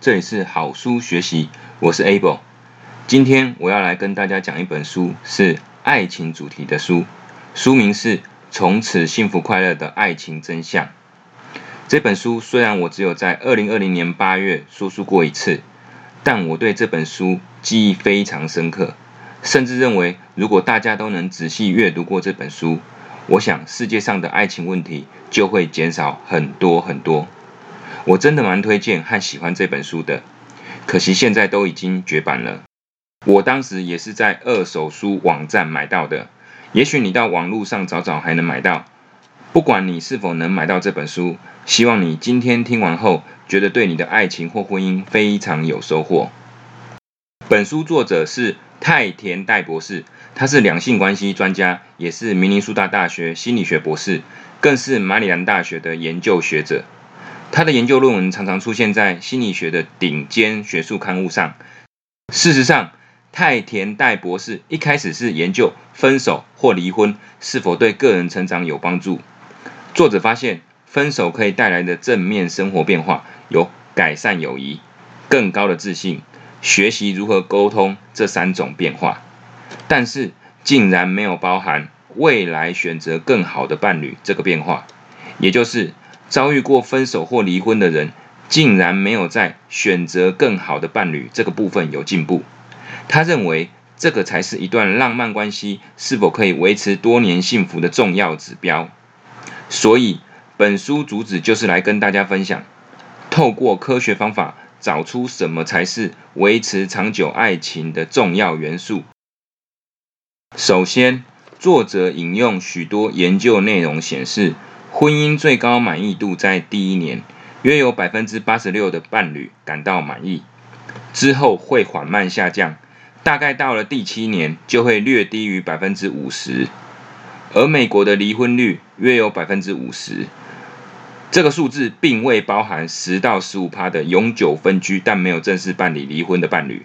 这里是好书学习，我是 Able。今天我要来跟大家讲一本书，是爱情主题的书，书名是《从此幸福快乐的爱情真相》。这本书虽然我只有在二零二零年八月说书过一次，但我对这本书记忆非常深刻，甚至认为如果大家都能仔细阅读过这本书，我想世界上的爱情问题就会减少很多很多。我真的蛮推荐和喜欢这本书的，可惜现在都已经绝版了。我当时也是在二手书网站买到的，也许你到网络上找找还能买到。不管你是否能买到这本书，希望你今天听完后觉得对你的爱情或婚姻非常有收获。本书作者是太田代博士，他是两性关系专家，也是明尼苏达大学心理学博士，更是马里兰大学的研究学者。他的研究论文常常出现在心理学的顶尖学术刊物上。事实上，太田代博士一开始是研究分手或离婚是否对个人成长有帮助。作者发现，分手可以带来的正面生活变化有改善友谊、更高的自信、学习如何沟通这三种变化，但是竟然没有包含未来选择更好的伴侣这个变化，也就是。遭遇过分手或离婚的人，竟然没有在选择更好的伴侣这个部分有进步。他认为这个才是一段浪漫关系是否可以维持多年幸福的重要指标。所以，本书主旨就是来跟大家分享，透过科学方法找出什么才是维持长久爱情的重要元素。首先，作者引用许多研究内容显示。婚姻最高满意度在第一年，约有百分之八十六的伴侣感到满意，之后会缓慢下降，大概到了第七年就会略低于百分之五十。而美国的离婚率约有百分之五十，这个数字并未包含十到十五趴的永久分居但没有正式办理离婚的伴侣，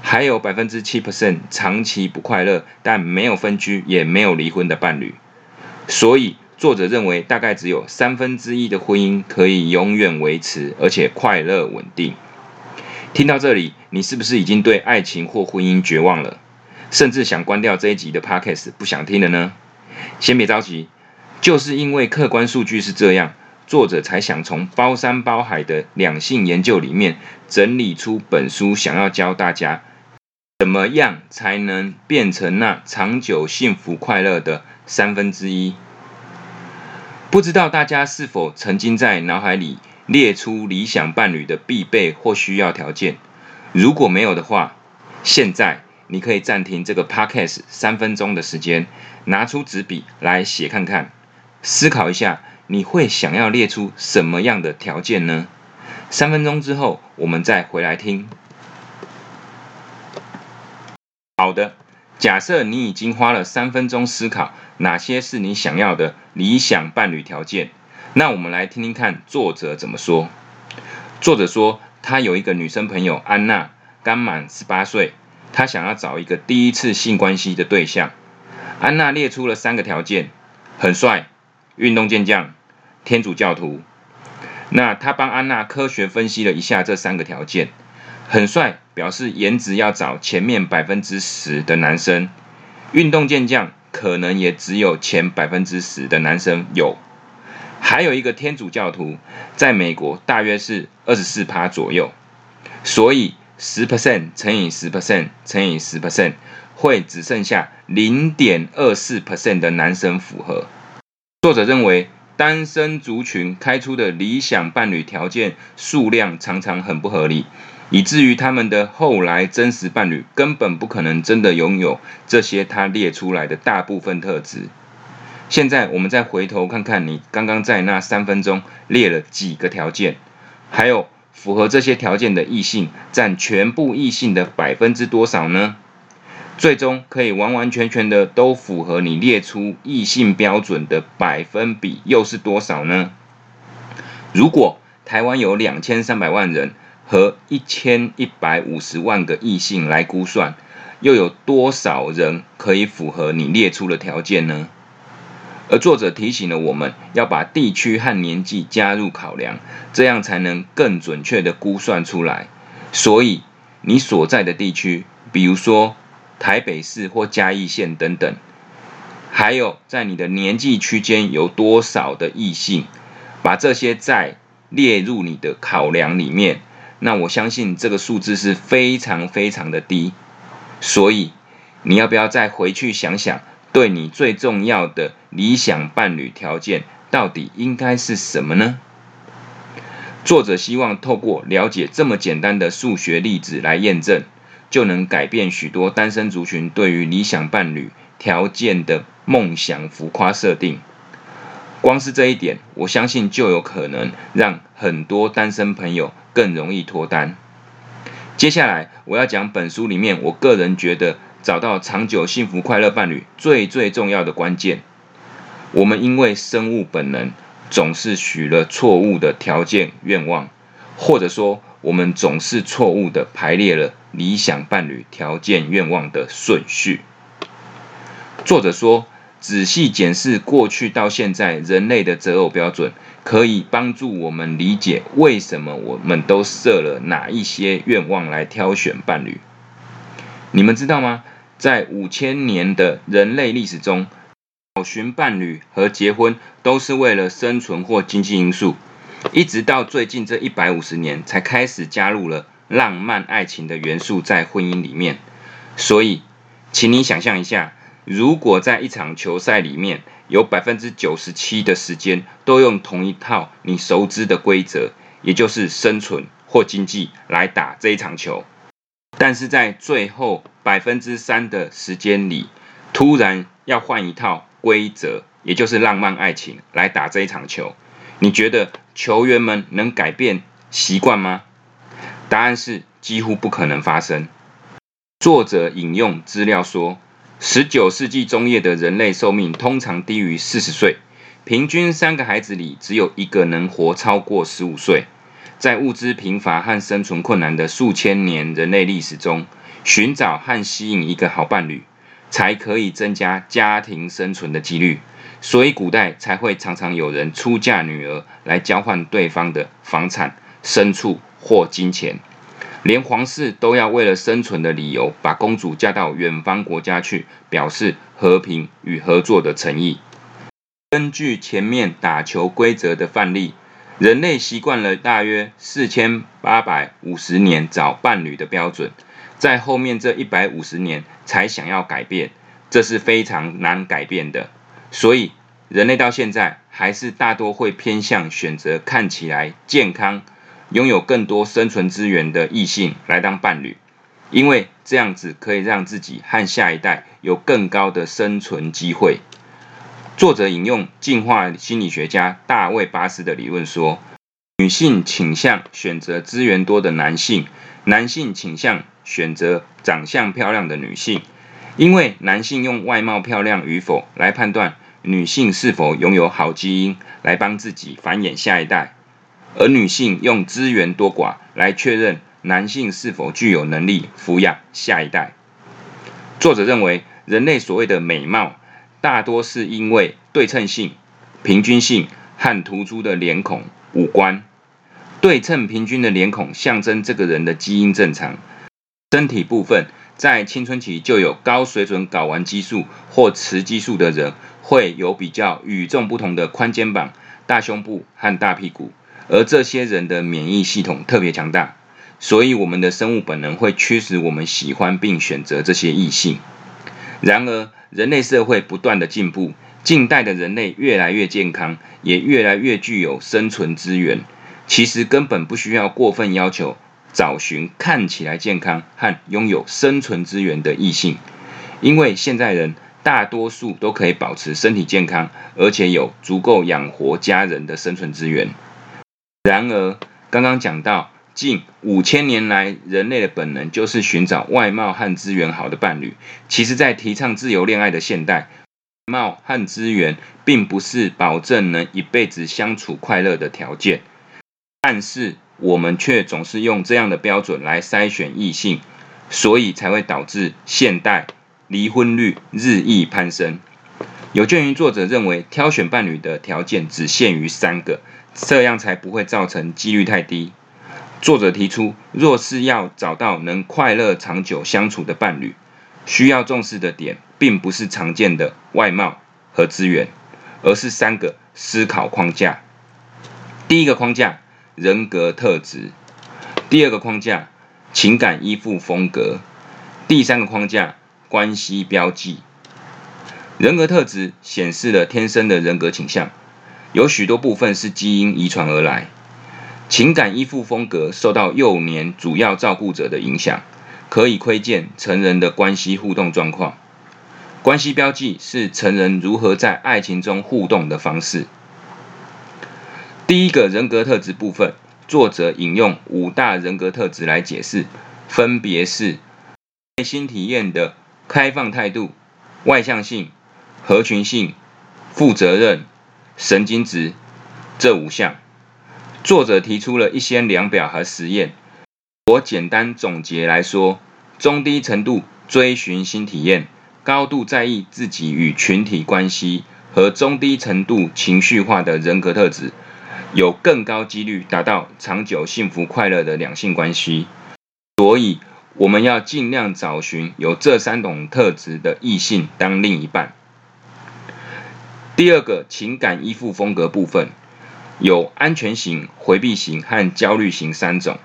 还有百分之七 percent 长期不快乐但没有分居也没有离婚的伴侣，所以。作者认为，大概只有三分之一的婚姻可以永远维持，而且快乐稳定。听到这里，你是不是已经对爱情或婚姻绝望了，甚至想关掉这一集的 podcast，不想听了呢？先别着急，就是因为客观数据是这样，作者才想从包山包海的两性研究里面整理出本书，想要教大家怎么样才能变成那长久幸福快乐的三分之一。不知道大家是否曾经在脑海里列出理想伴侣的必备或需要条件？如果没有的话，现在你可以暂停这个 podcast 三分钟的时间，拿出纸笔来写看看，思考一下，你会想要列出什么样的条件呢？三分钟之后，我们再回来听。好的。假设你已经花了三分钟思考哪些是你想要的理想伴侣条件，那我们来听听看作者怎么说。作者说，他有一个女生朋友安娜，刚满十八岁，她想要找一个第一次性关系的对象。安娜列出了三个条件：很帅、运动健将、天主教徒。那他帮安娜科学分析了一下这三个条件。很帅，表示颜值要找前面百分之十的男生；运动健将可能也只有前百分之十的男生有。还有一个天主教徒，在美国大约是二十四趴左右，所以十 percent 乘以十 percent 乘以十 percent 会只剩下零点二四 percent 的男生符合。作者认为，单身族群开出的理想伴侣条件数量常常很不合理。以至于他们的后来真实伴侣根本不可能真的拥有这些他列出来的大部分特质。现在我们再回头看看，你刚刚在那三分钟列了几个条件，还有符合这些条件的异性占全部异性的百分之多少呢？最终可以完完全全的都符合你列出异性标准的百分比又是多少呢？如果台湾有两千三百万人。和一千一百五十万个异性来估算，又有多少人可以符合你列出的条件呢？而作者提醒了我们要把地区和年纪加入考量，这样才能更准确的估算出来。所以，你所在的地区，比如说台北市或嘉义县等等，还有在你的年纪区间有多少的异性，把这些再列入你的考量里面，那我相信这个数字是非常非常的低。所以，你要不要再回去想想？对你最重要的理想伴侣条件到底应该是什么呢？作者希望透过了解这么简单的数学例子来验证，就能改变许多单身族群对于理想伴侣条件的梦想浮夸设定。光是这一点，我相信就有可能让很多单身朋友更容易脱单。接下来我要讲本书里面我个人觉得。找到长久幸福快乐伴侣最最重要的关键，我们因为生物本能总是许了错误的条件愿望，或者说我们总是错误的排列了理想伴侣条件愿望的顺序。作者说，仔细检视过去到现在人类的择偶标准，可以帮助我们理解为什么我们都设了哪一些愿望来挑选伴侣。你们知道吗？在五千年的人类历史中，找寻伴侣和结婚都是为了生存或经济因素，一直到最近这一百五十年才开始加入了浪漫爱情的元素在婚姻里面。所以，请你想象一下，如果在一场球赛里面，有百分之九十七的时间都用同一套你熟知的规则，也就是生存或经济来打这一场球。但是在最后百分之三的时间里，突然要换一套规则，也就是浪漫爱情来打这一场球，你觉得球员们能改变习惯吗？答案是几乎不可能发生。作者引用资料说，十九世纪中叶的人类寿命通常低于四十岁，平均三个孩子里只有一个能活超过十五岁。在物资贫乏和生存困难的数千年人类历史中，寻找和吸引一个好伴侣，才可以增加家庭生存的几率。所以，古代才会常常有人出嫁女儿来交换对方的房产、牲畜或金钱。连皇室都要为了生存的理由，把公主嫁到远方国家去，表示和平与合作的诚意。根据前面打球规则的范例。人类习惯了大约四千八百五十年找伴侣的标准，在后面这一百五十年才想要改变，这是非常难改变的。所以，人类到现在还是大多会偏向选择看起来健康、拥有更多生存资源的异性来当伴侣，因为这样子可以让自己和下一代有更高的生存机会。作者引用进化心理学家大卫·巴斯的理论说：女性倾向选择资源多的男性，男性倾向选择长相漂亮的女性，因为男性用外貌漂亮与否来判断女性是否拥有好基因来帮自己繁衍下一代，而女性用资源多寡来确认男性是否具有能力抚养下一代。作者认为，人类所谓的美貌。大多是因为对称性、平均性和突出的脸孔、五官。对称平均的脸孔象征这个人的基因正常。身体部分，在青春期就有高水准睾丸激素或雌激素的人，会有比较与众不同的宽肩膀、大胸部和大屁股。而这些人的免疫系统特别强大，所以我们的生物本能会驱使我们喜欢并选择这些异性。然而，人类社会不断的进步，近代的人类越来越健康，也越来越具有生存资源。其实根本不需要过分要求找寻看起来健康和拥有生存资源的异性，因为现在人大多数都可以保持身体健康，而且有足够养活家人的生存资源。然而，刚刚讲到。近五千年来，人类的本能就是寻找外貌和资源好的伴侣。其实，在提倡自由恋爱的现代，貌和资源并不是保证能一辈子相处快乐的条件。但是，我们却总是用这样的标准来筛选异性，所以才会导致现代离婚率日益攀升。有鉴于作者认为挑选伴侣的条件只限于三个，这样才不会造成几率太低。作者提出，若是要找到能快乐长久相处的伴侣，需要重视的点，并不是常见的外貌和资源，而是三个思考框架。第一个框架，人格特质；第二个框架，情感依附风格；第三个框架，关系标记。人格特质显示了天生的人格倾向，有许多部分是基因遗传而来。情感依附风格受到幼年主要照顾者的影响，可以窥见成人的关系互动状况。关系标记是成人如何在爱情中互动的方式。第一个人格特质部分，作者引用五大人格特质来解释，分别是内心体验的开放态度、外向性。合群性、负责任、神经质这五项，作者提出了一些量表和实验。我简单总结来说：中低程度追寻新体验，高度在意自己与群体关系和中低程度情绪化的人格特质，有更高几率达到长久幸福快乐的两性关系。所以，我们要尽量找寻有这三种特质的异性当另一半。第二个情感依附风格部分，有安全型、回避型和焦虑型三种。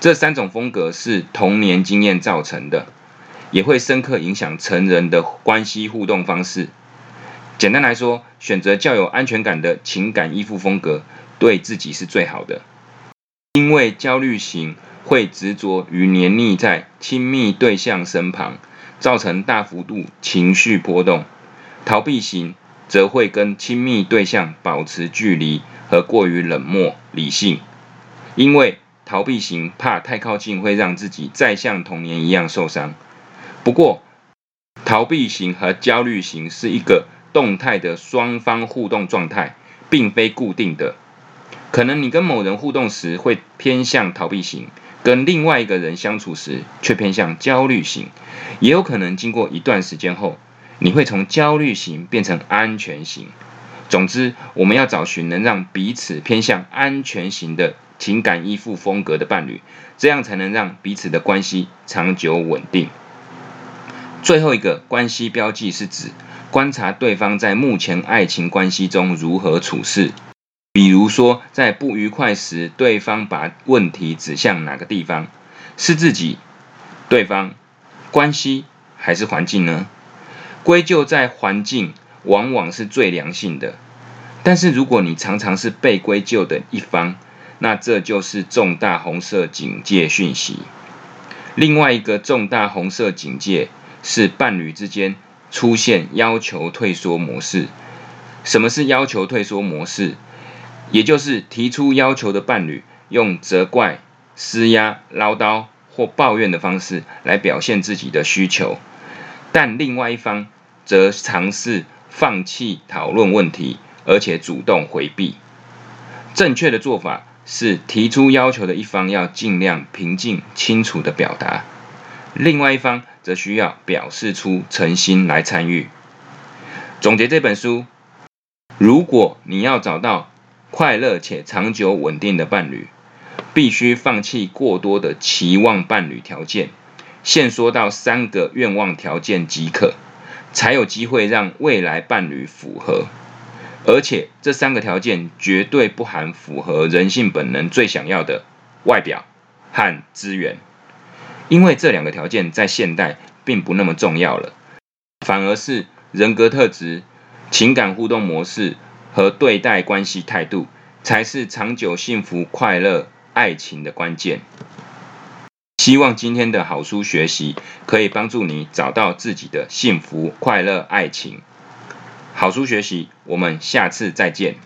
这三种风格是童年经验造成的，也会深刻影响成人的关系互动方式。简单来说，选择较有安全感的情感依附风格，对自己是最好的。因为焦虑型会执着于黏腻在亲密对象身旁，造成大幅度情绪波动。逃避型。则会跟亲密对象保持距离和过于冷漠理性，因为逃避型怕太靠近会让自己再像童年一样受伤。不过，逃避型和焦虑型是一个动态的双方互动状态，并非固定的。可能你跟某人互动时会偏向逃避型，跟另外一个人相处时却偏向焦虑型，也有可能经过一段时间后。你会从焦虑型变成安全型。总之，我们要找寻能让彼此偏向安全型的情感依附风格的伴侣，这样才能让彼此的关系长久稳定。最后一个关系标记是指观察对方在目前爱情关系中如何处事，比如说在不愉快时，对方把问题指向哪个地方？是自己、对方、关系还是环境呢？归咎在环境，往往是最良性的。但是如果你常常是被归咎的一方，那这就是重大红色警戒讯息。另外一个重大红色警戒是伴侣之间出现要求退缩模式。什么是要求退缩模式？也就是提出要求的伴侣用责怪、施压、唠叨或抱怨的方式来表现自己的需求，但另外一方。则尝试放弃讨论问题，而且主动回避。正确的做法是，提出要求的一方要尽量平静、清楚的表达，另外一方则需要表示出诚心来参与。总结这本书：如果你要找到快乐且长久稳定的伴侣，必须放弃过多的期望伴侣条件，限缩到三个愿望条件即可。才有机会让未来伴侣符合，而且这三个条件绝对不含符合人性本能最想要的外表和资源，因为这两个条件在现代并不那么重要了，反而是人格特质、情感互动模式和对待关系态度，才是长久幸福快乐爱情的关键。希望今天的好书学习可以帮助你找到自己的幸福快乐爱情。好书学习，我们下次再见。